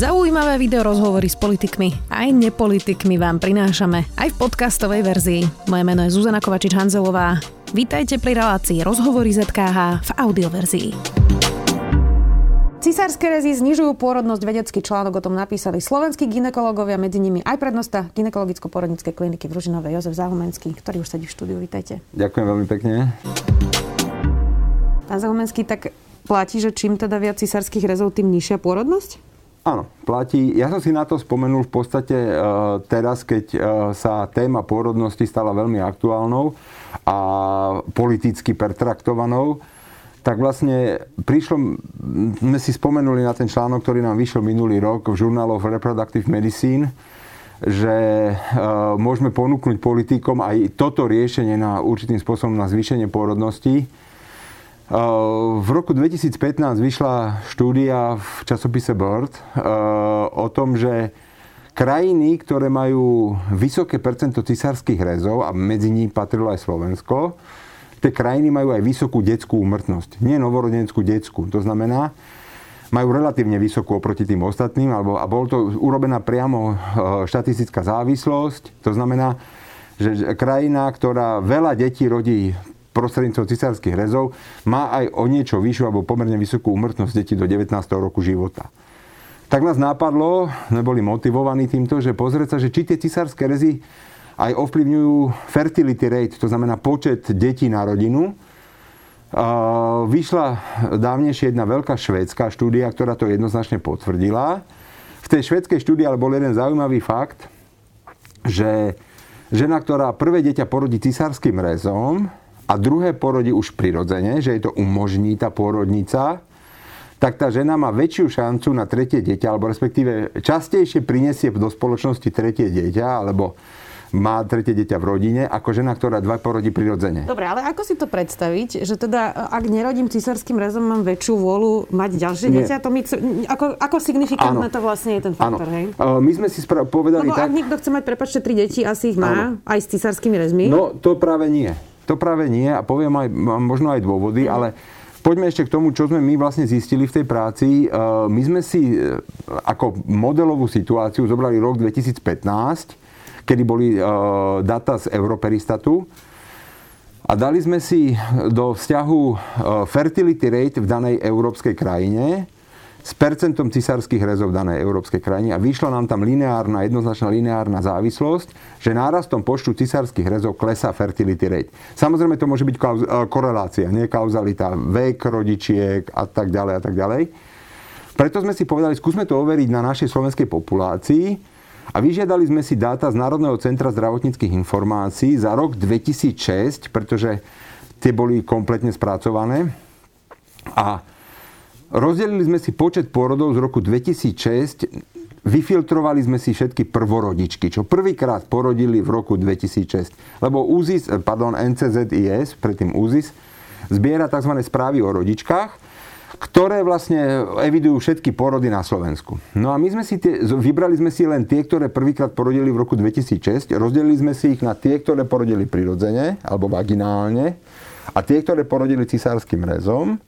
Zaujímavé video rozhovory s politikmi aj nepolitikmi vám prinášame aj v podcastovej verzii. Moje meno je Zuzana Kovačič-Hanzelová. Vítajte pri relácii Rozhovory ZKH v audioverzii. Cisárske rezy znižujú pôrodnosť. Vedecký článok o tom napísali slovenskí ginekológovia, medzi nimi aj prednosta ginekologicko-porodníckej kliniky v Ružinovej Jozef Zahumenský, ktorý už sedí v štúdiu. Vítajte. Ďakujem veľmi pekne. Pán Zahumenský, tak platí, že čím teda viac cisárskych rezov, tým nižšia pôrodnosť? Áno, platí. Ja som si na to spomenul v podstate e, teraz, keď e, sa téma pôrodnosti stala veľmi aktuálnou a politicky pertraktovanou, tak vlastne prišlo, sme si spomenuli na ten článok, ktorý nám vyšiel minulý rok v Journal of Reproductive Medicine, že e, môžeme ponúknuť politikom aj toto riešenie na určitým spôsobom na zvýšenie pôrodnosti v roku 2015 vyšla štúdia v časopise Bird eh, o tom, že krajiny, ktoré majú vysoké percento cisárskych rezov, a medzi nimi patrilo aj Slovensko, tie krajiny majú aj vysokú detskú úmrtnosť. Nie novorodeneckú detskú. To znamená, majú relatívne vysokú oproti tým ostatným, alebo, a bol to urobená priamo eh, štatistická závislosť. To znamená, že krajina, ktorá veľa detí rodí prostredníctvom cisárskych rezov má aj o niečo vyššiu alebo pomerne vysokú umrtnosť detí do 19. roku života. Tak nás nápadlo, sme boli motivovaní týmto, že pozrieť sa, že či tie cisárske rezy aj ovplyvňujú fertility rate, to znamená počet detí na rodinu. Vyšla dávnejšie jedna veľká švédská štúdia, ktorá to jednoznačne potvrdila. V tej švédskej štúdii ale bol jeden zaujímavý fakt, že žena, ktorá prvé dieťa porodí cisárským rezom, a druhé porodí už prirodzene, že jej to umožní tá pôrodnica, tak tá žena má väčšiu šancu na tretie dieťa, alebo respektíve častejšie prinesie do spoločnosti tretie dieťa, alebo má tretie dieťa v rodine, ako žena, ktorá dva porodí prirodzene. Dobre, ale ako si to predstaviť, že teda ak nerodím cisárským rezom, mám väčšiu vôľu mať ďalšie Nie. dieťa? To mi, ako, ako signifikantné to vlastne je ten faktor, Áno. hej? My sme si spra- povedali Lebo tak... ak niekto chce mať, prepačte, tri deti, asi ich má, Áno. aj s cisárskymi rezmi. No, to práve nie. To práve nie a poviem aj možno aj dôvody, mm. ale Poďme ešte k tomu, čo sme my vlastne zistili v tej práci. E, my sme si e, ako modelovú situáciu zobrali rok 2015, kedy boli e, data z Europeristatu a dali sme si do vzťahu fertility rate v danej európskej krajine s percentom cisárskych rezov v danej európskej krajine a vyšla nám tam lineárna, jednoznačná lineárna závislosť, že nárastom počtu cisárskych rezov klesá fertility rate. Samozrejme to môže byť e, korelácia, nie kauzalita, vek rodičiek a tak ďalej a tak ďalej. Preto sme si povedali, skúsme to overiť na našej slovenskej populácii a vyžiadali sme si dáta z Národného centra zdravotníckých informácií za rok 2006, pretože tie boli kompletne spracované. A Rozdelili sme si počet pôrodov z roku 2006, vyfiltrovali sme si všetky prvorodičky, čo prvýkrát porodili v roku 2006. Lebo UZIS, pardon, NCZIS, predtým UZIS, zbiera tzv. správy o rodičkách, ktoré vlastne evidujú všetky porody na Slovensku. No a my sme si tie, vybrali sme si len tie, ktoré prvýkrát porodili v roku 2006, rozdelili sme si ich na tie, ktoré porodili prirodzene alebo vaginálne a tie, ktoré porodili cisárským rezom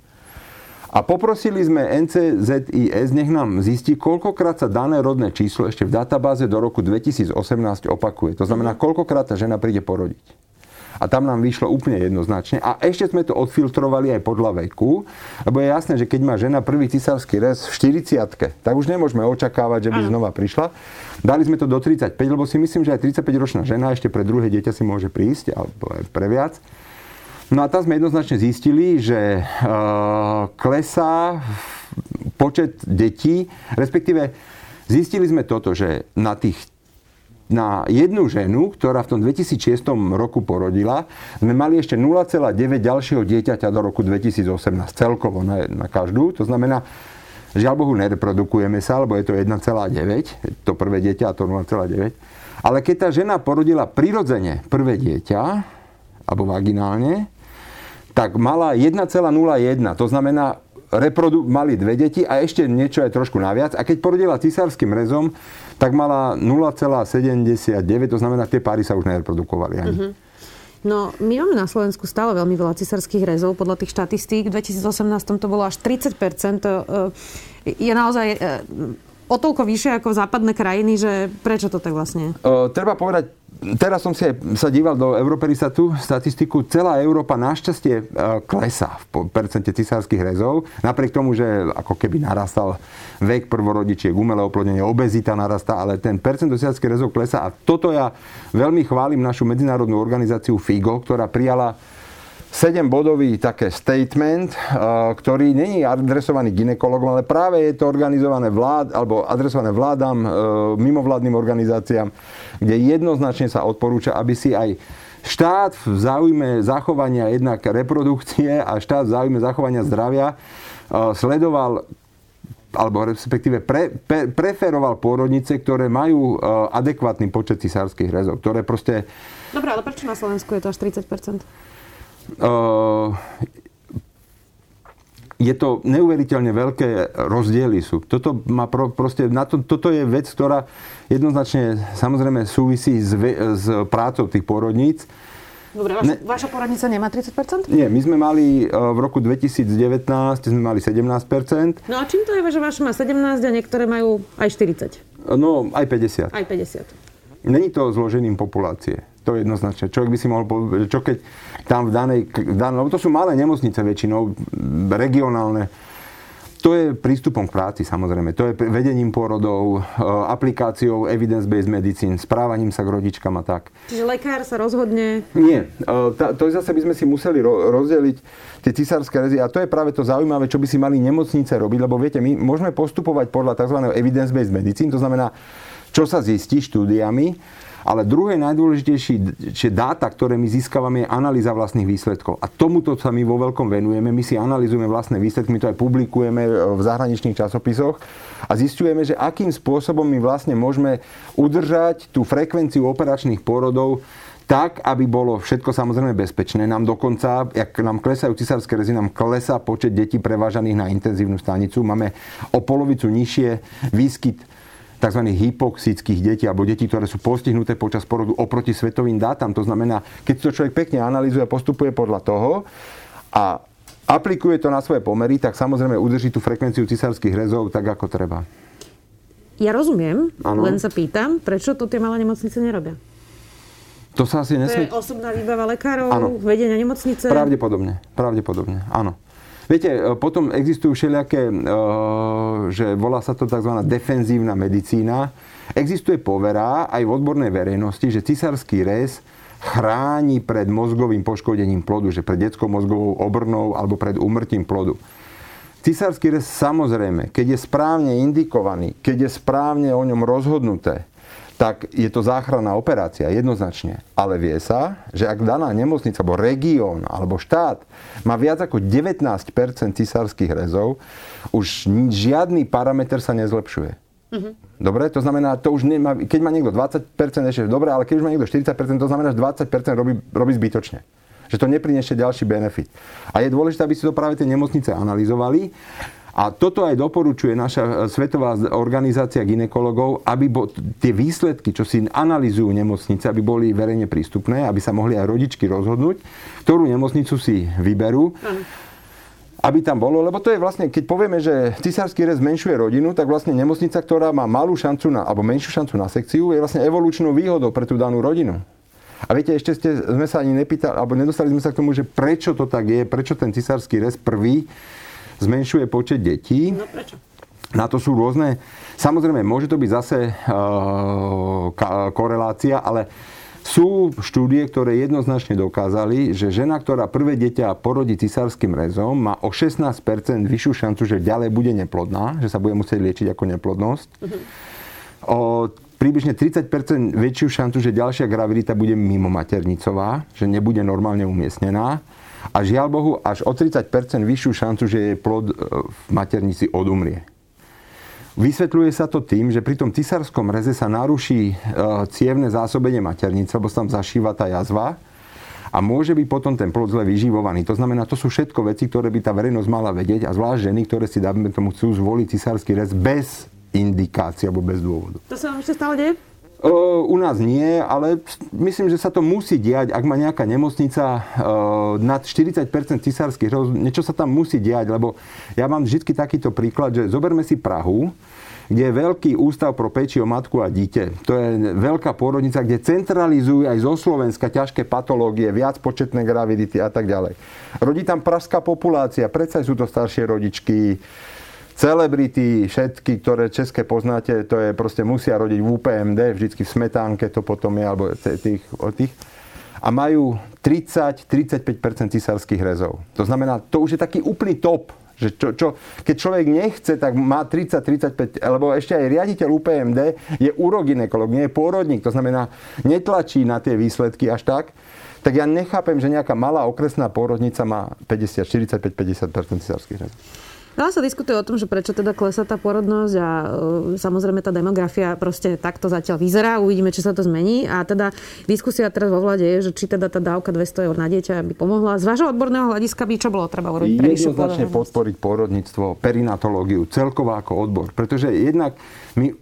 a poprosili sme NCZIS, nech nám zistí, koľkokrát sa dané rodné číslo ešte v databáze do roku 2018 opakuje. To znamená, koľkokrát tá žena príde porodiť. A tam nám vyšlo úplne jednoznačne. A ešte sme to odfiltrovali aj podľa veku, lebo je jasné, že keď má žena prvý cisársky rez v 40 tak už nemôžeme očakávať, že by znova prišla. Dali sme to do 35, lebo si myslím, že aj 35-ročná žena ešte pre druhé dieťa si môže prísť, alebo aj pre viac. No a tam sme jednoznačne zistili, že uh, klesá počet detí, respektíve zistili sme toto, že na tých na jednu ženu, ktorá v tom 2006 roku porodila, sme mali ešte 0,9 ďalšieho dieťaťa do roku 2018 celkovo na, na každú. To znamená, žiaľ Bohu, nereprodukujeme sa, lebo je to 1,9, to prvé dieťa a to 0,9. Ale keď tá žena porodila prirodzene prvé dieťa, alebo vaginálne, tak mala 1,01. To znamená, reprodu- mali dve deti a ešte niečo aj trošku naviac. A keď porodila cisárským rezom, tak mala 0,79, to znamená, tie páry sa už nereprodukovali ani. Uh-huh. No, my máme na Slovensku stále veľmi veľa cisárskych rezov. Podľa tých štatistík v 2018 to bolo až 30% Je naozaj o toľko vyššie ako západné krajiny, že prečo to tak vlastne? Uh, treba povedať, teraz som si aj sa díval do Europerisatu statistiku, celá Európa našťastie uh, klesá v percente cisárskych rezov, napriek tomu, že ako keby narastal vek prvorodičiek, umelé oplodnenie, obezita narastá, ale ten percent cisárskych rezov klesá. A toto ja veľmi chválim našu medzinárodnú organizáciu FIGO, ktorá prijala 7-bodový také statement, eh, ktorý není adresovaný ginekologom, ale práve je to organizované vlád, alebo adresované vládam, eh, mimovládnym organizáciám, kde jednoznačne sa odporúča, aby si aj štát v záujme zachovania jednak reprodukcie a štát v záujme zachovania zdravia eh, sledoval alebo respektíve pre, pre, preferoval pôrodnice, ktoré majú adekvátny počet cisárskych rezov, ktoré proste... Dobre, ale prečo na Slovensku je to až 30 Uh, je to neuveriteľne veľké rozdiely sú. Toto, má pro, proste, na to, toto je vec, ktorá jednoznačne samozrejme súvisí s, s prácou tých porodníc. Dobre, vaša, ne, vaša porodnica nemá 30%? Nie, my sme mali v roku 2019 sme mali 17%. No a čím to je, že vaša má 17 a niektoré majú aj 40? No, aj 50. Aj 50. Není to zložením populácie. To je jednoznačne. Človek by si mohol povedať, čo keď tam v danej, v danej, to sú malé nemocnice väčšinou, regionálne. To je prístupom k práci samozrejme. To je vedením pôrodov, e, aplikáciou evidence-based medicine, správaním sa k rodičkám a tak. Čiže lekár sa rozhodne? Nie. E, to zase by sme si museli rozdeliť tie cisárske rezy. A to je práve to zaujímavé, čo by si mali nemocnice robiť, lebo viete, my môžeme postupovať podľa tzv. evidence-based medicine, to znamená, čo sa zistí štúdiami, ale druhé najdôležitejšie dáta, ktoré my získavame, je analýza vlastných výsledkov. A tomuto sa my vo veľkom venujeme. My si analýzujeme vlastné výsledky, my to aj publikujeme v zahraničných časopisoch a zistujeme, že akým spôsobom my vlastne môžeme udržať tú frekvenciu operačných pôrodov tak, aby bolo všetko samozrejme bezpečné. Nám dokonca, ak nám klesajú cisárske rezy, nám klesá počet detí prevážaných na intenzívnu stanicu. Máme o polovicu nižšie výskyt tzv. hypoxických detí alebo detí, ktoré sú postihnuté počas porodu oproti svetovým dátam. To znamená, keď to človek pekne analýzuje a postupuje podľa toho a aplikuje to na svoje pomery, tak samozrejme udrží tú frekvenciu cisárskych rezov tak, ako treba. Ja rozumiem, ano. len sa pýtam, prečo to tie malé nemocnice nerobia? To sa asi nesmie... To je osobná výbava lekárov, ano. vedenia nemocnice? Pravdepodobne, pravdepodobne, áno. Viete, e, potom existujú všelijaké, e, že volá sa to tzv. defenzívna medicína. Existuje povera aj v odbornej verejnosti, že cisársky rez chráni pred mozgovým poškodením plodu, že pred detskou mozgovou obrnou alebo pred úmrtím plodu. Cisársky rez samozrejme, keď je správne indikovaný, keď je správne o ňom rozhodnuté, tak je to záchranná operácia, jednoznačne. Ale vie sa, že ak daná nemocnica, alebo región, alebo štát má viac ako 19% cisárskych rezov, už žiadny parameter sa nezlepšuje. Mm-hmm. Dobre, to znamená, to už nemá, keď má niekto 20% ešte dobre, ale keď už má niekto 40%, to znamená, že 20% robí, robí zbytočne. Že to nepriniesie ďalší benefit. A je dôležité, aby si to práve tie nemocnice analyzovali a toto aj doporučuje naša e, Svetová organizácia ginekologov, aby bo, tie výsledky, čo si analizujú nemocnice, aby boli verejne prístupné, aby sa mohli aj rodičky rozhodnúť, ktorú nemocnicu si vyberú. aby tam bolo, lebo to je vlastne, keď povieme, že cisársky rez zmenšuje rodinu, tak vlastne nemocnica, ktorá má malú šancu na, alebo menšiu šancu na sekciu, je vlastne evolučnou výhodou pre tú danú rodinu. A viete, ešte ste, sme sa ani nepýtali, alebo nedostali sme sa k tomu, že prečo to tak je, prečo ten cisársky rez prvý zmenšuje počet detí. No prečo? Na to sú rôzne... Samozrejme, môže to byť zase uh, korelácia, ale sú štúdie, ktoré jednoznačne dokázali, že žena, ktorá prvé dieťa porodí cisárským rezom, má o 16% vyššiu šancu, že ďalej bude neplodná, že sa bude musieť liečiť ako neplodnosť. Uh-huh. O približne 30% väčšiu šancu, že ďalšia gravidita bude mimo maternicová, že nebude normálne umiestnená a žiaľ Bohu až o 30% vyššiu šancu, že je plod e, v maternici odumrie. Vysvetľuje sa to tým, že pri tom cisárskom reze sa naruší e, cievne zásobenie maternice, lebo sa tam zašíva tá jazva a môže byť potom ten plod zle vyživovaný. To znamená, to sú všetko veci, ktoré by tá verejnosť mala vedieť a zvlášť ženy, ktoré si dáme tomu chcú zvoliť cisársky rez bez indikácie alebo bez dôvodu. To sa vám ešte stále deje? U nás nie, ale myslím, že sa to musí diať. Ak má nejaká nemocnica nad 40% cisárskych roz, niečo sa tam musí diať, lebo ja mám vždy takýto príklad, že zoberme si Prahu, kde je veľký ústav pro peči o matku a dieťa. To je veľká pôrodnica, kde centralizujú aj zo Slovenska ťažké patológie, viac početné gravidity a tak ďalej. Rodí tam pražská populácia, predsa sú to staršie rodičky, celebrity, všetky, ktoré české poznáte, to je proste musia rodiť v UPMD, vždycky v smetánke to potom je, alebo tých, tých a majú 30-35% cisárskych rezov. To znamená, to už je taký úplný top. Že čo, čo, keď človek nechce, tak má 30-35, lebo ešte aj riaditeľ UPMD je uroginekolog, nie je pôrodník. To znamená, netlačí na tie výsledky až tak. Tak ja nechápem, že nejaká malá okresná pôrodnica má 50, 45, 50% cisárskych rezov. Veľa sa diskutuje o tom, že prečo teda klesá tá porodnosť a uh, samozrejme tá demografia proste takto zatiaľ vyzerá. Uvidíme, či sa to zmení. A teda diskusia teraz vo vlade je, že či teda tá dávka 200 eur na dieťa by pomohla. Z vášho odborného hľadiska by čo bolo treba urobiť Jednoznačne podporiť porodníctvo, perinatológiu, celkovo ako odbor. Pretože jednak my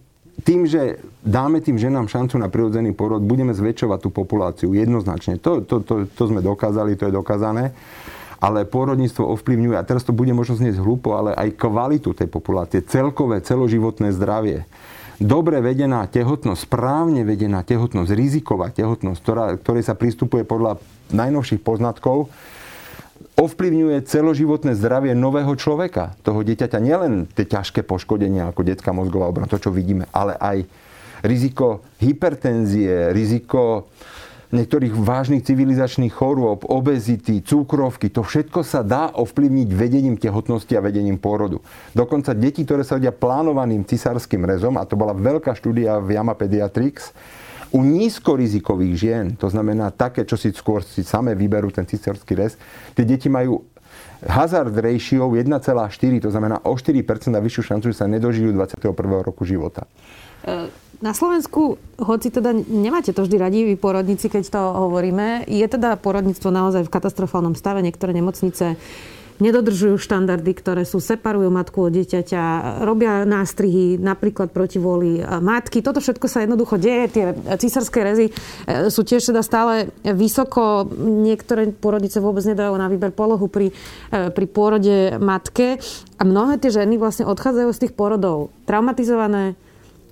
tým, že dáme tým ženám šancu na prirodzený porod, budeme zväčšovať tú populáciu jednoznačne. To, to, to, to sme dokázali, to je dokázané ale pôrodníctvo ovplyvňuje, a teraz to bude možno znieť hlúpo, ale aj kvalitu tej populácie, celkové, celoživotné zdravie. Dobre vedená tehotnosť, správne vedená tehotnosť, riziková tehotnosť, ktorá, ktorej sa pristupuje podľa najnovších poznatkov, ovplyvňuje celoživotné zdravie nového človeka, toho dieťaťa. Nielen tie ťažké poškodenia ako detská mozgová obrana, to čo vidíme, ale aj riziko hypertenzie, riziko niektorých vážnych civilizačných chorôb, obezity, cukrovky, to všetko sa dá ovplyvniť vedením tehotnosti a vedením pôrodu. Dokonca deti, ktoré sa rodia plánovaným cisárským rezom, a to bola veľká štúdia v Yama Pediatrics, u nízkorizikových žien, to znamená také, čo si skôr si same vyberú ten cisársky rez, tie deti majú hazard ratio 1,4, to znamená o 4% a vyššiu šancu, že sa nedožijú 21. roku života. E, na Slovensku, hoci teda nemáte to vždy radi, vy porodníci, keď to hovoríme, je teda porodníctvo naozaj v katastrofálnom stave. Niektoré nemocnice nedodržujú štandardy, ktoré sú, separujú matku od dieťaťa, robia nástrihy napríklad proti voli matky. Toto všetko sa jednoducho deje. Tie císarské rezy e, sú tiež teda stále vysoko. Niektoré porodnice vôbec nedajú na výber polohu pri, e, pri pôrode matke. A mnohé tie ženy vlastne odchádzajú z tých porodov traumatizované,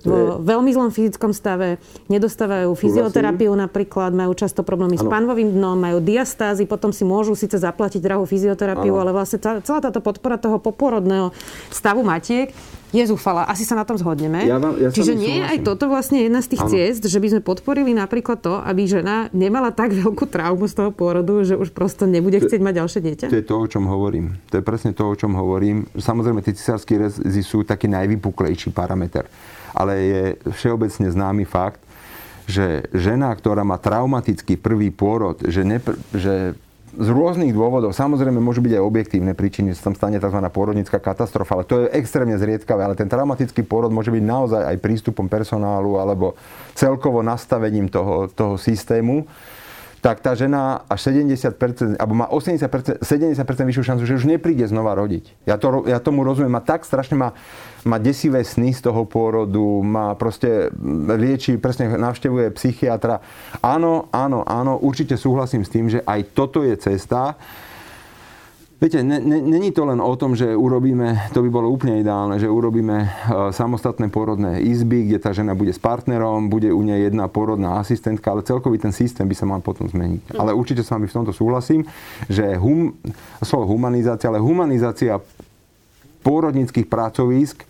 v veľmi zlom fyzickom stave, nedostávajú fyzioterapiu napríklad, majú často problémy ano. s panvovým dnom, majú diastázy, potom si môžu síce zaplatiť drahú fyzioterapiu, ano. ale vlastne celá táto podpora toho poporodného stavu matiek je zúfala. Asi sa na tom zhodneme. Ja vám, ja Čiže nie je aj toto vlastne jedna z tých ano. ciest, že by sme podporili napríklad to, aby žena nemala tak veľkú traumu z toho pôrodu, že už prosto nebude chcieť mať ďalšie dieťa? To je to, o čom hovorím. To je presne to, o čom hovorím. Samozrejme, tie cisársky rezy sú taký najvypuklejší parameter ale je všeobecne známy fakt, že žena, ktorá má traumatický prvý pôrod, že, nepr- že z rôznych dôvodov, samozrejme môžu byť aj objektívne príčiny, že tam stane tzv. pôrodnická katastrofa, ale to je extrémne zriedkavé, ale ten traumatický pôrod môže byť naozaj aj prístupom personálu alebo celkovo nastavením toho, toho systému tak tá žena až 70%, alebo má 80%, 70% vyššiu šancu, že už nepríde znova rodiť. Ja, to, ja tomu rozumiem. Má tak strašne má, má desivé sny z toho pôrodu, má proste lieči, presne navštevuje psychiatra. Áno, áno, áno, určite súhlasím s tým, že aj toto je cesta, Viete, není to len o tom, že urobíme, to by bolo úplne ideálne, že urobíme e, samostatné porodné izby, kde tá žena bude s partnerom, bude u nej jedna porodná asistentka, ale celkový ten systém by sa mal potom zmeniť. Ale určite s vami v tomto súhlasím, že hum, slovo humanizácia, ale humanizácia pôrodnických pracovísk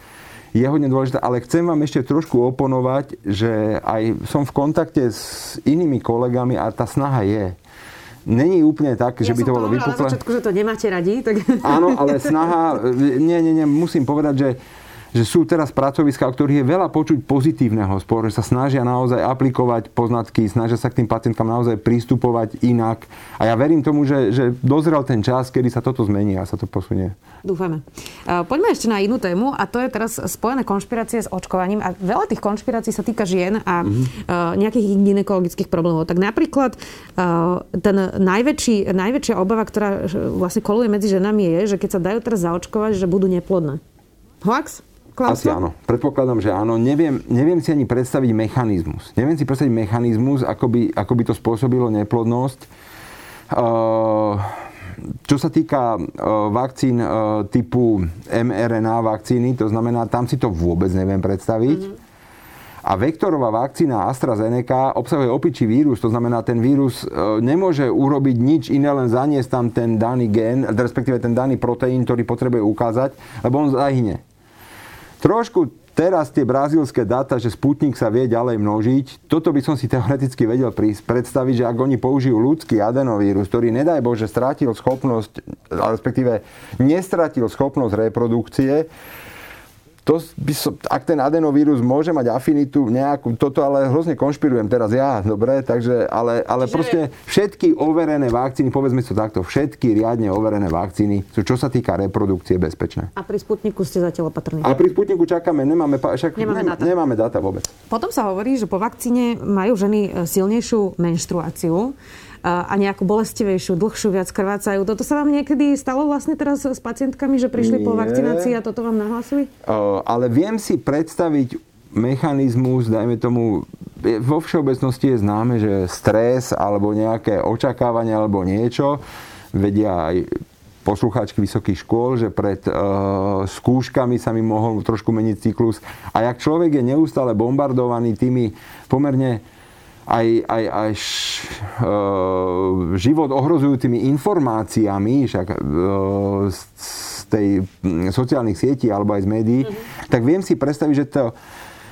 je hodne dôležitá, ale chcem vám ešte trošku oponovať, že aj som v kontakte s inými kolegami a tá snaha je není úplne tak, ja že by to bolo vypuklé. Ja že to nemáte radi. Tak... Áno, ale snaha, nie, nie, nie, musím povedať, že že sú teraz pracoviska, o ktorých je veľa počuť pozitívneho sporu, že sa snažia naozaj aplikovať poznatky, snažia sa k tým pacientkám naozaj pristupovať inak. A ja verím tomu, že, že dozrel ten čas, kedy sa toto zmení a sa to posunie. Dúfame. Poďme ešte na inú tému a to je teraz spojené konšpirácie s očkovaním. A veľa tých konšpirácií sa týka žien a mm-hmm. nejakých gynekologických problémov. Tak napríklad ten najväčší, najväčšia obava, ktorá vlastne koluje medzi ženami je, že keď sa dajú teraz zaočkovať, že budú neplodné. Hoax? Klamstvo? Asi áno. Predpokladám, že áno. Neviem, neviem si ani predstaviť mechanizmus. Neviem si predstaviť mechanizmus, ako by, ako by to spôsobilo neplodnosť. Uh, čo sa týka vakcín typu mRNA vakcíny, to znamená, tam si to vôbec neviem predstaviť. Mm-hmm. A vektorová vakcína AstraZeneca obsahuje opičí vírus, to znamená, ten vírus nemôže urobiť nič iné, len zaniesť tam ten daný gen, respektíve ten daný proteín, ktorý potrebuje ukázať, lebo on zahyne. Trošku teraz tie brazílske dáta, že Sputnik sa vie ďalej množiť, toto by som si teoreticky vedel predstaviť, že ak oni použijú ľudský adenovírus, ktorý nedaj Bože strátil schopnosť, respektíve nestratil schopnosť reprodukcie, to by som, ak ten adenovírus môže mať afinitu nejakú, toto ale hrozne konšpirujem teraz ja, dobre, takže, ale, ale Čiže... proste všetky overené vakcíny, povedzme to takto, všetky riadne overené vakcíny sú, čo sa týka reprodukcie, bezpečné. A pri Sputniku ste zatiaľ opatrní? A pri Sputniku čakáme, nemáme, však nemáme, nem, dáta. nemáme dáta vôbec. Potom sa hovorí, že po vakcíne majú ženy silnejšiu menštruáciu a nejakú bolestivejšiu, dlhšiu, viac krvácajú. Toto sa vám niekedy stalo vlastne teraz s pacientkami, že prišli Nie. po vakcinácii a toto vám nahlasili? Uh, ale viem si predstaviť mechanizmus, dajme tomu, vo všeobecnosti je známe, že stres alebo nejaké očakávanie alebo niečo vedia aj poslucháčky vysokých škôl, že pred uh, skúškami sa mi mohol trošku meniť cyklus. A jak človek je neustále bombardovaný tými pomerne aj, aj, aj š, e, život ohrozujúcimi informáciami, však e, z, z tej sociálnych sietí alebo aj z médií, mm-hmm. tak viem si predstaviť, že to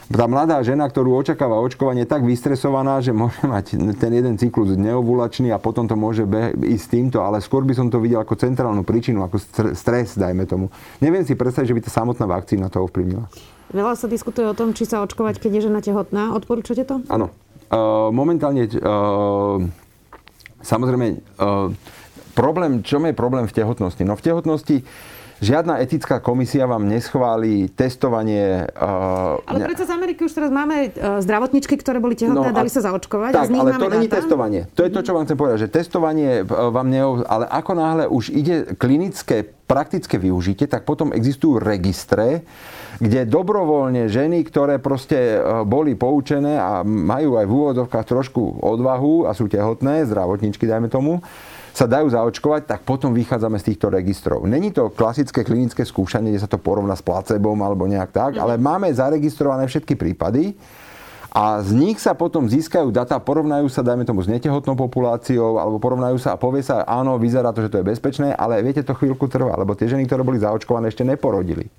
tá mladá žena, ktorú očakáva očkovanie, je tak vystresovaná, že môže mať ten jeden cyklus neovulačný a potom to môže be- ísť týmto, ale skôr by som to videl ako centrálnu príčinu, ako stres, dajme tomu. Neviem si predstaviť, že by tá samotná vakcína to ovplyvnila. Veľa sa diskutuje o tom, či sa očkovať, keď je žena tehotná. Odporúčate to? Áno. Uh, momentálne, uh, samozrejme, uh, problém, čo je problém v tehotnosti? No v tehotnosti Žiadna etická komisia vám neschválí testovanie... Uh, ale predsa z Ameriky už teraz máme uh, zdravotničky, ktoré boli tehotné no, a dali sa zaočkovať. Tak, a z nich ale to není testovanie. To je to, čo vám chcem povedať, že testovanie vám neho... Ale ako náhle už ide klinické, praktické využitie, tak potom existujú registre, kde dobrovoľne ženy, ktoré proste e, boli poučené a majú aj v úvodzovkách trošku odvahu a sú tehotné, zdravotníčky dajme tomu, sa dajú zaočkovať, tak potom vychádzame z týchto registrov. Není to klasické klinické skúšanie, kde sa to porovná s placebom alebo nejak tak, mm. ale máme zaregistrované všetky prípady a z nich sa potom získajú data, porovnajú sa, dajme tomu, s netehotnou populáciou, alebo porovnajú sa a povie sa, áno, vyzerá to, že to je bezpečné, ale viete, to chvíľku trvá, lebo tie ženy, ktoré boli zaočkované, ešte neporodili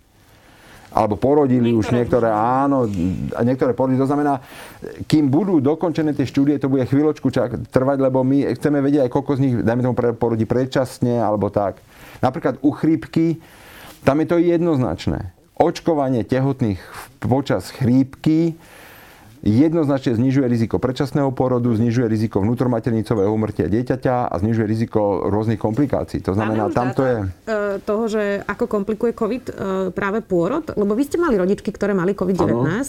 alebo porodili niektoré už niektoré, áno, a niektoré porodili. To znamená, kým budú dokončené tie štúdie, to bude chvíľočku čak, trvať, lebo my chceme vedieť aj koľko z nich, dajme tomu, porodí predčasne, alebo tak. Napríklad u chrípky, tam je to jednoznačné. Očkovanie tehotných počas chrípky jednoznačne znižuje riziko predčasného porodu, znižuje riziko vnútromaternicového umrtia dieťaťa a znižuje riziko rôznych komplikácií. To znamená, tam to je... E, toho, že ako komplikuje COVID e, práve pôrod, lebo vy ste mali rodičky, ktoré mali COVID-19. Ano.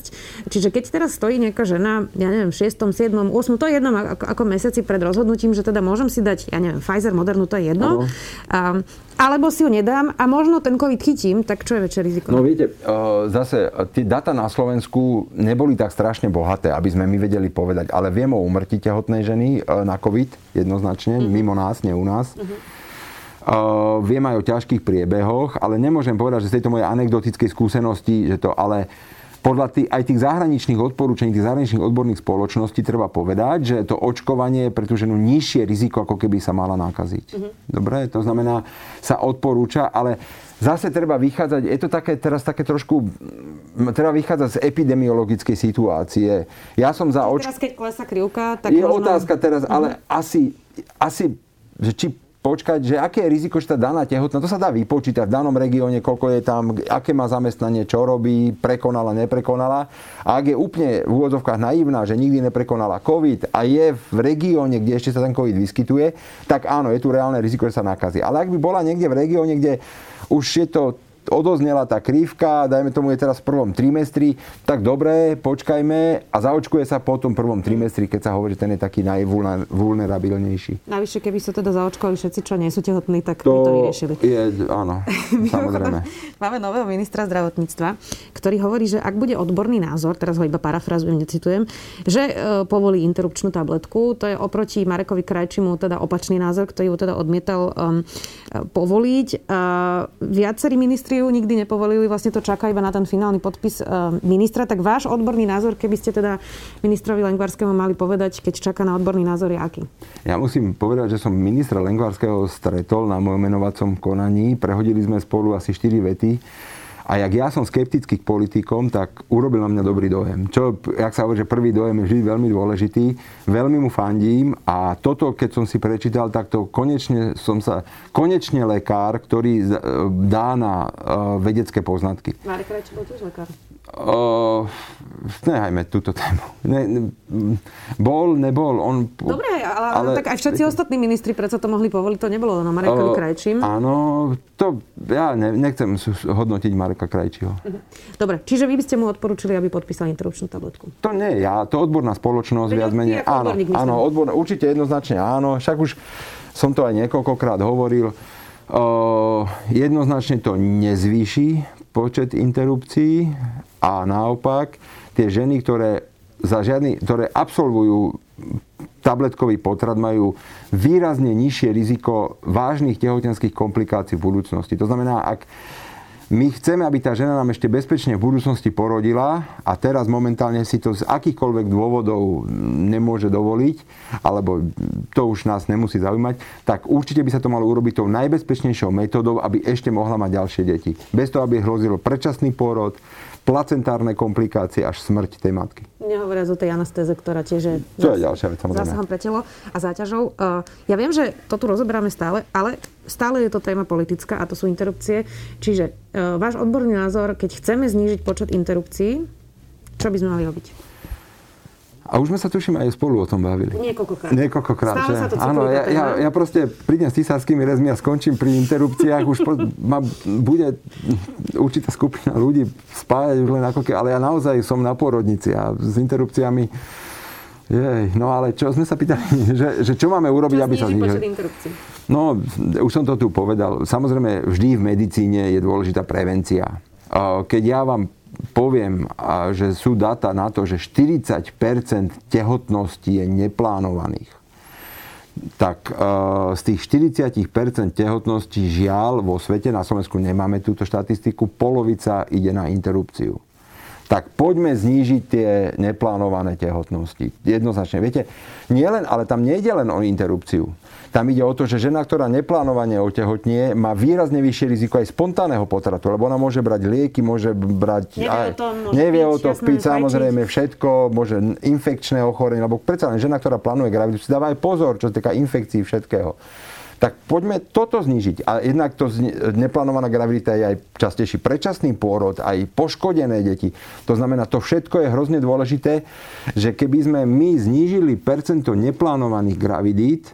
Čiže keď teraz stojí nejaká žena, ja neviem, 6., 7., 8., to je jedno ako, ako mesiaci pred rozhodnutím, že teda môžem si dať, ja neviem, Pfizer, Modernu, to je jedno. A, alebo si ho nedám a možno ten COVID chytím, tak čo je väčšie riziko? No viete, zase tie data na Slovensku neboli tak strašne bohaté, aby sme my vedeli povedať, ale viem o umrti tehotnej ženy na COVID jednoznačne, mm-hmm. mimo nás, nie u nás. Mm-hmm. Uh, viem aj o ťažkých priebehoch, ale nemôžem povedať, že z tejto mojej anekdotickej skúsenosti, že to ale podľa tých, aj tých zahraničných odporúčaní, tých zahraničných odborných spoločností treba povedať, že to očkovanie je pre tú ženu nižšie riziko, ako keby sa mala nakaziť. Uh-huh. Dobre, to znamená, sa odporúča, ale zase treba vychádzať, je to také, teraz také trošku, treba vychádzať z epidemiologickej situácie. Ja som za oč... Teraz, keď klesa krivka, tak Je možno... otázka teraz, uh-huh. ale asi, asi že či počkať, že aké je riziko, že tá daná tehotná, to sa dá vypočítať v danom regióne, koľko je tam, aké má zamestnanie, čo robí, prekonala, neprekonala. A ak je úplne v úvodzovkách naivná, že nikdy neprekonala COVID a je v regióne, kde ešte sa ten COVID vyskytuje, tak áno, je tu reálne riziko, že sa nakazí. Ale ak by bola niekde v regióne, kde už je to odoznela tá krivka, dajme tomu je teraz v prvom trimestri, tak dobre, počkajme a zaočkuje sa po tom prvom trimestri, keď sa hovorí, že ten je taký najvulnerabilnejší. Navyše, keby sa teda zaočkovali všetci, čo nie sú tehotní, tak to by to vyriešili. Je, áno, samozrejme. Máme nového ministra zdravotníctva, ktorý hovorí, že ak bude odborný názor, teraz ho iba parafrazujem, necitujem, že e, povolí interrupčnú tabletku, to je oproti Marekovi Krajčimu teda opačný názor, ktorý ho teda odmietal um, povoliť. Uh, viacerí ministri ju nikdy nepovolili, vlastne to čaká iba na ten finálny podpis uh, ministra. Tak váš odborný názor, keby ste teda ministrovi Lengvarskému mali povedať, keď čaká na odborný názor, je aký? Ja musím povedať, že som ministra Lengvarského stretol na mojom menovacom konaní. Prehodili sme spolu asi 4 vety a jak ja som skeptický k politikom, tak urobil na mňa dobrý dojem. Čo, jak sa hovorí, že prvý dojem je vždy veľmi dôležitý. Veľmi mu fandím a toto, keď som si prečítal, tak to konečne som sa, konečne lekár, ktorý dá na uh, vedecké poznatky. Marek Rajč bol tiež lekár. Uh, nehajme túto tému. Ne, ne, bol, nebol. On, Dobre, ale, ale tak aj všetci ostatní ministri predsa to mohli povoliť, to nebolo na Mareka uh, Krajčím. Áno, to ja ne, nechcem hodnotiť Mareka Krajčího. Mhm. Dobre, čiže vy by ste mu odporúčili, aby podpísal interrupčnú tabletku? To nie ja, to odborná spoločnosť, viac menej. Áno, áno, odborná, určite jednoznačne áno. Však už som to aj niekoľkokrát hovoril. Uh, jednoznačne to nezvýši počet interrupcií a naopak, tie ženy, ktoré, za žiadny, ktoré absolvujú tabletkový potrat, majú výrazne nižšie riziko vážnych tehotenských komplikácií v budúcnosti. To znamená, ak my chceme, aby tá žena nám ešte bezpečne v budúcnosti porodila a teraz momentálne si to z akýchkoľvek dôvodov nemôže dovoliť, alebo to už nás nemusí zaujímať, tak určite by sa to malo urobiť tou najbezpečnejšou metódou, aby ešte mohla mať ďalšie deti. Bez toho, aby hrozilo predčasný pôrod, placentárne komplikácie až smrť tej matky. Nehovoriac o tej anastéze, ktorá tiež je, to je ďalšia vec, samozrejme. zásahom pre telo a záťažou. Ja viem, že to tu rozoberáme stále, ale stále je to téma politická a to sú interrupcie. Čiže uh, váš odborný názor, keď chceme znížiť počet interrupcií, čo by sme mali robiť? A už sme sa tuším aj spolu o tom bavili. Niekoľkokrát. Niekoľkokrát. Stále že? sa to Áno, ja, ja, ja proste prídem s císarskými rezmi a skončím pri interrupciách. Už po, ma bude určitá skupina ľudí spájať už len ako ke, ale ja naozaj som na pôrodnici a s interrupciami jej, no ale čo sme sa pýtali, že, že čo máme urobiť, čo aby sa znížili? No, už som to tu povedal. Samozrejme, vždy v medicíne je dôležitá prevencia. Keď ja vám poviem, že sú data na to, že 40% tehotností je neplánovaných, tak z tých 40% tehotností žiaľ vo svete, na Slovensku nemáme túto štatistiku, polovica ide na interrupciu. Tak poďme znížiť tie neplánované tehotnosti. Jednoznačne. Viete, nie len, ale tam nejde len o interrupciu. Tam ide o to, že žena, ktorá neplánovane otehotnie, má výrazne vyššie riziko aj spontánneho potratu, lebo ona môže brať lieky, môže brať... Nevie aj, o tom, môže nevie piť, o to piť, samozrejme všetko, môže infekčné ochorenie, lebo predsa len žena, ktorá plánuje gravidu, si dáva aj pozor, čo sa týka infekcií všetkého. Tak poďme toto znižiť. A jednak to neplánovaná gravidita je aj častejší predčasný pôrod, aj poškodené deti. To znamená, to všetko je hrozne dôležité, že keby sme my znížili percento neplánovaných gravidít,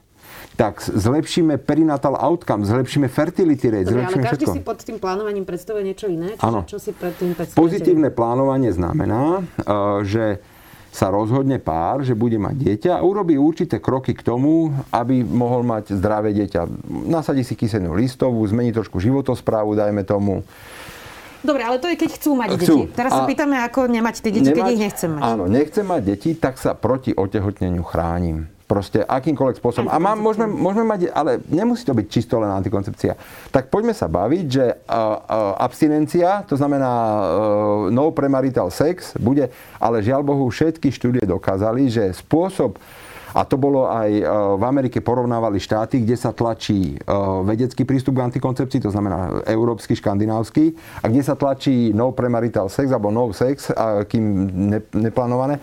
tak zlepšíme perinatal outcome, zlepšíme fertility rate, Dobre, zlepšíme ale každý všetko. si pod tým plánovaním predstavuje niečo iné. Čiže čo si pred tým predstavuje? Pozitívne plánovanie znamená, eh, že sa rozhodne pár, že bude mať dieťa a urobí určité kroky k tomu, aby mohol mať zdravé dieťa. Nasadí si kysenú listovú, zmení trošku životosprávu, dajme tomu. Dobre, ale to je, keď chcú mať chcú. deti. Teraz a sa pýtame, ako nemať tie deti, nemať, keď ich nechcem mať. Áno, nechcem mať deti, tak sa proti otehotneniu chránim. Proste akýmkoľvek spôsobom. A má, môžeme, môžeme mať, ale nemusí to byť čisto len antikoncepcia. Tak poďme sa baviť, že uh, uh, abstinencia, to znamená uh, no premarital sex, bude, ale žiaľ Bohu, všetky štúdie dokázali, že spôsob a to bolo aj v Amerike porovnávali štáty, kde sa tlačí vedecký prístup k antikoncepcii, to znamená európsky, škandinávsky, a kde sa tlačí no premarital sex alebo no sex, kým neplánované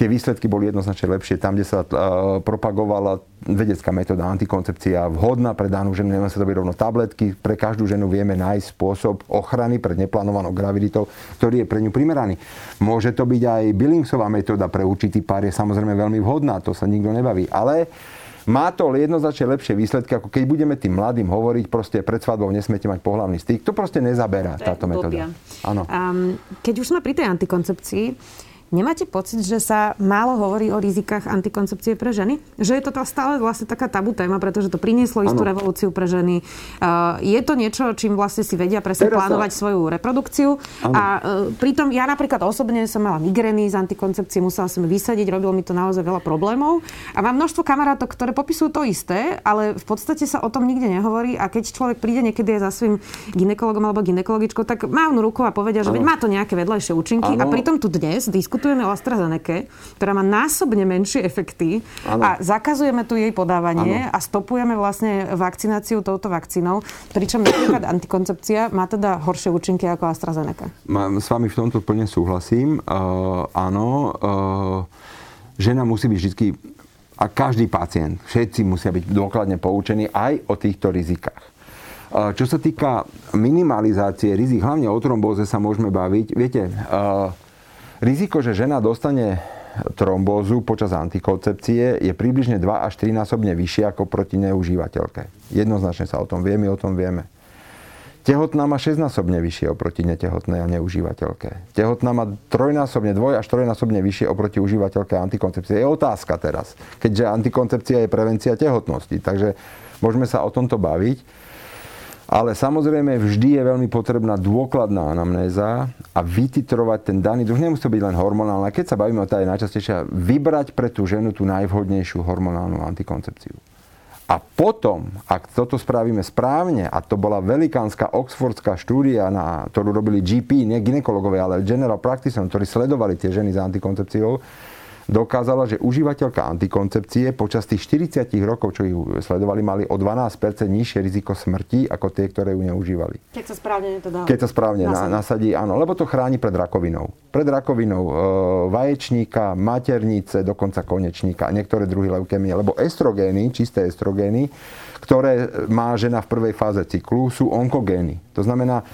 tie výsledky boli jednoznačne lepšie tam, kde sa uh, propagovala vedecká metóda antikoncepcia vhodná pre danú ženu, nemusí sa to byť rovno tabletky. Pre každú ženu vieme nájsť spôsob ochrany pred neplánovanou graviditou, ktorý je pre ňu primeraný. Môže to byť aj Billingsová metóda pre určitý pár, je samozrejme veľmi vhodná, to sa nikto nebaví. Ale má to jednoznačne lepšie výsledky, ako keď budeme tým mladým hovoriť, proste pred svadbou nesmiete mať pohľavný styk. To proste nezaberá to táto metóda. Áno. Um, keď už sme pri tej antikoncepcii, Nemáte pocit, že sa málo hovorí o rizikách antikoncepcie pre ženy? Že je to stále vlastne taká tabu téma, pretože to prinieslo istú ano. revolúciu pre ženy. Uh, je to niečo, čím vlastne si vedia presne Teraz plánovať sa... svoju reprodukciu. Ano. A uh, pritom ja napríklad osobne som mala migrény z antikoncepcie, musela som vysadiť, robilo mi to naozaj veľa problémov. A mám množstvo kamarátov, ktoré popisujú to isté, ale v podstate sa o tom nikde nehovorí. A keď človek príde niekedy za svojím ginekologom alebo ginekologičkou, tak mávnu ruku a povedia, že veď má to nejaké vedľajšie účinky. Ano. A pritom tu dnes diskutujeme diskutujeme o AstraZeneca, ktorá má násobne menšie efekty ano. a zakazujeme tu jej podávanie ano. a stopujeme vlastne vakcináciu touto vakcínou, pričom napríklad antikoncepcia má teda horšie účinky ako AstraZeneca. S vami v tomto plne súhlasím. Uh, áno, uh, žena musí byť vždy a každý pacient, všetci musia byť dôkladne poučení aj o týchto rizikách. Čo sa týka minimalizácie rizik, hlavne o trombóze sa môžeme baviť. Viete, Riziko, že žena dostane trombózu počas antikoncepcie je približne 2 až 3 násobne vyššie ako proti neužívateľke. Jednoznačne sa o tom vie, my o tom vieme. Tehotná má 6 násobne vyššie oproti netehotnej a neužívateľke. Tehotná má trojnásobne, dvoj až trojnásobne vyššie oproti užívateľke antikoncepcie. Je otázka teraz, keďže antikoncepcia je prevencia tehotnosti. Takže môžeme sa o tomto baviť. Ale samozrejme vždy je veľmi potrebná dôkladná anamnéza a vytitrovať ten daný, to už nemusí byť len hormonálna, keď sa bavíme o tej najčastejšia, vybrať pre tú ženu tú najvhodnejšiu hormonálnu antikoncepciu. A potom, ak toto spravíme správne, a to bola velikánska oxfordská štúdia, na, ktorú robili GP, nie ginekologové, ale general practitioner, ktorí sledovali tie ženy s antikoncepciou, dokázala, že užívateľka antikoncepcie počas tých 40 rokov, čo ju sledovali, mali o 12% nižšie riziko smrti ako tie, ktoré ju neužívali. Keď sa správne to dá. Keď sa správne nasadí. nasadí, áno, lebo to chráni pred rakovinou. Pred rakovinou e, vaječníka, maternice, dokonca konečníka a niektoré druhy leukémie. Lebo estrogény, čisté estrogény, ktoré má žena v prvej fáze cyklu, sú onkogény. To znamená,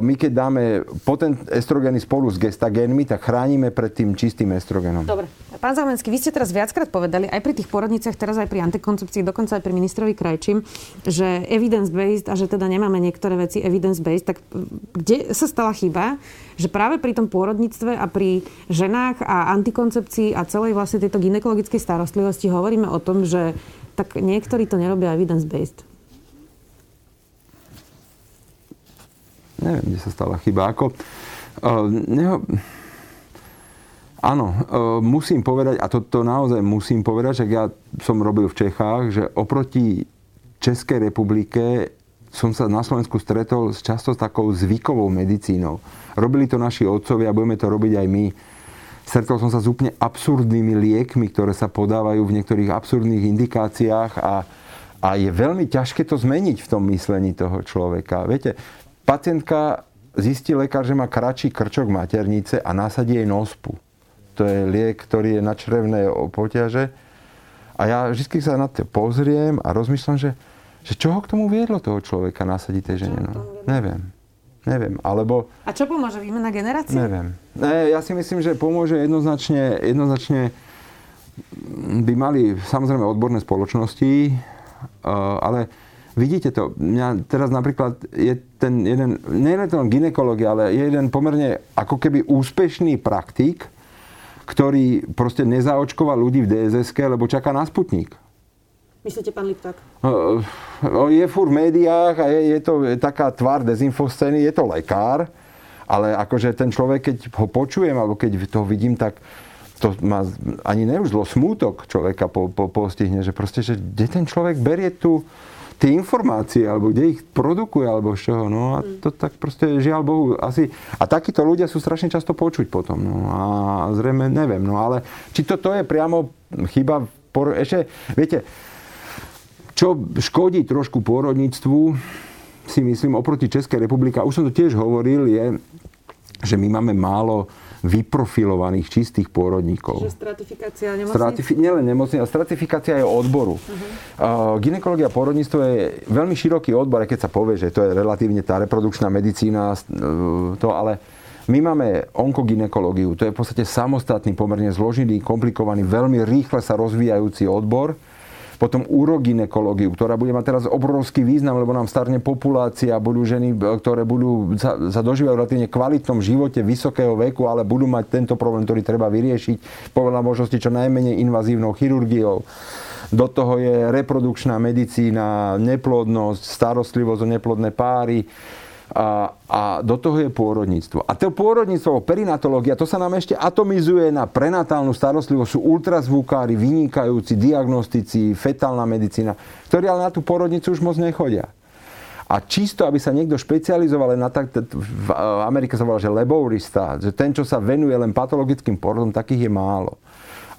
my keď dáme potent estrogeny spolu s gestagénmi, tak chránime pred tým čistým estrogenom. Dobre. Pán Zaumenský, vy ste teraz viackrát povedali, aj pri tých porodniciach, teraz aj pri antikoncepcii, dokonca aj pri ministrovi Krajčím, že evidence-based a že teda nemáme niektoré veci evidence-based, tak kde sa stala chyba, že práve pri tom pôrodníctve a pri ženách a antikoncepcii a celej vlastne tejto ginekologickej starostlivosti hovoríme o tom, že tak niektorí to nerobia evidence-based. Neviem, kde sa stala chyba. Ako, uh, neho, áno, uh, musím povedať, a toto to naozaj musím povedať, že ja som robil v Čechách, že oproti Českej republike som sa na Slovensku stretol s často s takou zvykovou medicínou. Robili to naši otcovia, budeme to robiť aj my. Stretol som sa s úplne absurdnými liekmi, ktoré sa podávajú v niektorých absurdných indikáciách a, a je veľmi ťažké to zmeniť v tom myslení toho človeka. Viete, Pacientka zistí lekár, že má kratší krčok maternice a nasadí jej nospu. To je liek, ktorý je na črevné poťaže. A ja vždy sa na to pozriem a rozmýšľam, že, že čo ho k tomu viedlo toho človeka nasadiť tej žene. No? Neviem. Neviem, alebo... A čo pomôže výmena generácií? Neviem. Ne, ja si myslím, že pomôže jednoznačne, jednoznačne by mali samozrejme odborné spoločnosti, ale Vidíte to, mňa teraz napríklad je ten jeden, nie je to len ginekológia, ale je jeden pomerne ako keby úspešný praktik, ktorý proste nezaočkoval ľudí v dss lebo čaká na sputník. Myslíte, pán Lipták? Je fur v médiách a je, je to je taká tvár dezinfoscény, je to lekár, ale akože ten človek, keď ho počujem, alebo keď to vidím, tak to ma ani neužlo smútok človeka po, po, postihne, že proste, že kde ten človek berie tú, tie informácie, alebo kde ich produkuje, alebo z čoho. No a to tak proste, žiaľ Bohu, asi... A takíto ľudia sú strašne často počuť potom. No a zrejme neviem. No ale či to, to je priamo chyba... Por... Ešte, viete, čo škodí trošku pôrodníctvu, si myslím, oproti Českej republike, už som to tiež hovoril, je, že my máme málo vyprofilovaných čistých pôrodníkov. Čiže stratifikácia nemocníc? Stratifi- nielen nemocníc, ale stratifikácia je odboru. Uh-huh. Uh, ginekológia a pôrodníctvo je veľmi široký odbor, keď sa povie, že to je relatívne tá reprodukčná medicína, uh, to, ale my máme onkoginekológiu, to je v podstate samostatný, pomerne zložitý, komplikovaný, veľmi rýchle sa rozvíjajúci odbor. Potom uroginekológiu, ktorá bude mať teraz obrovský význam, lebo nám starne populácia, budú ženy, ktoré budú sa, sa dožívajú relatívne kvalitnom živote vysokého veku, ale budú mať tento problém, ktorý treba vyriešiť podľa možnosti čo najmenej invazívnou chirurgiou. Do toho je reprodukčná medicína, neplodnosť, starostlivosť o neplodné páry a, a do toho je pôrodníctvo. A to pôrodníctvo, perinatológia, to sa nám ešte atomizuje na prenatálnu starostlivosť. Sú ultrazvukári, vynikajúci, diagnostici, fetálna medicína, ktorí ale na tú pôrodnicu už moc nechodia. A čisto, aby sa niekto špecializoval na tak, v Amerike sa volá, že laborista, že ten, čo sa venuje len patologickým porodom, takých je málo.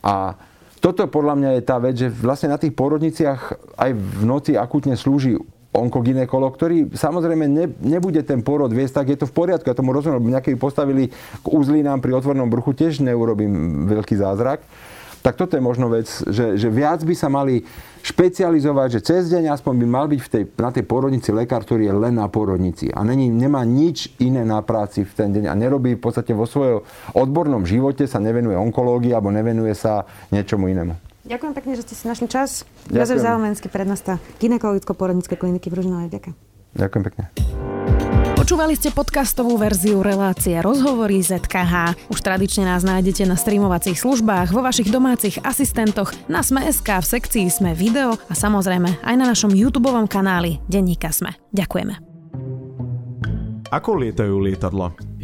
A toto podľa mňa je tá vec, že vlastne na tých porodniciach aj v noci akutne slúži onkoginekolog, ktorý samozrejme ne, nebude ten porod viesť, tak je to v poriadku. Ja tomu rozumiem, lebo nejaké postavili k uzlinám pri otvornom bruchu, tiež neurobím veľký zázrak. Tak toto je možno vec, že, že viac by sa mali špecializovať, že cez deň aspoň by mal byť v tej, na tej porodnici lekár, ktorý je len na porodnici a není, nemá nič iné na práci v ten deň a nerobí v podstate vo svojom odbornom živote, sa nevenuje onkológii alebo nevenuje sa niečomu inému. Ďakujem pekne, že ste si našli čas. Jozef Zaumenský, prednosta ginekologicko-porodnickej kliniky v Ružinovej. Ďakujem. Ďakujem pekne. Počúvali ste podcastovú verziu relácie Rozhovory ZKH. Už tradične nás nájdete na streamovacích službách, vo vašich domácich asistentoch, na Sme.sk, v sekcii Sme video a samozrejme aj na našom YouTube kanáli Denníka Sme. Ďakujeme. Ako lietajú lietadla?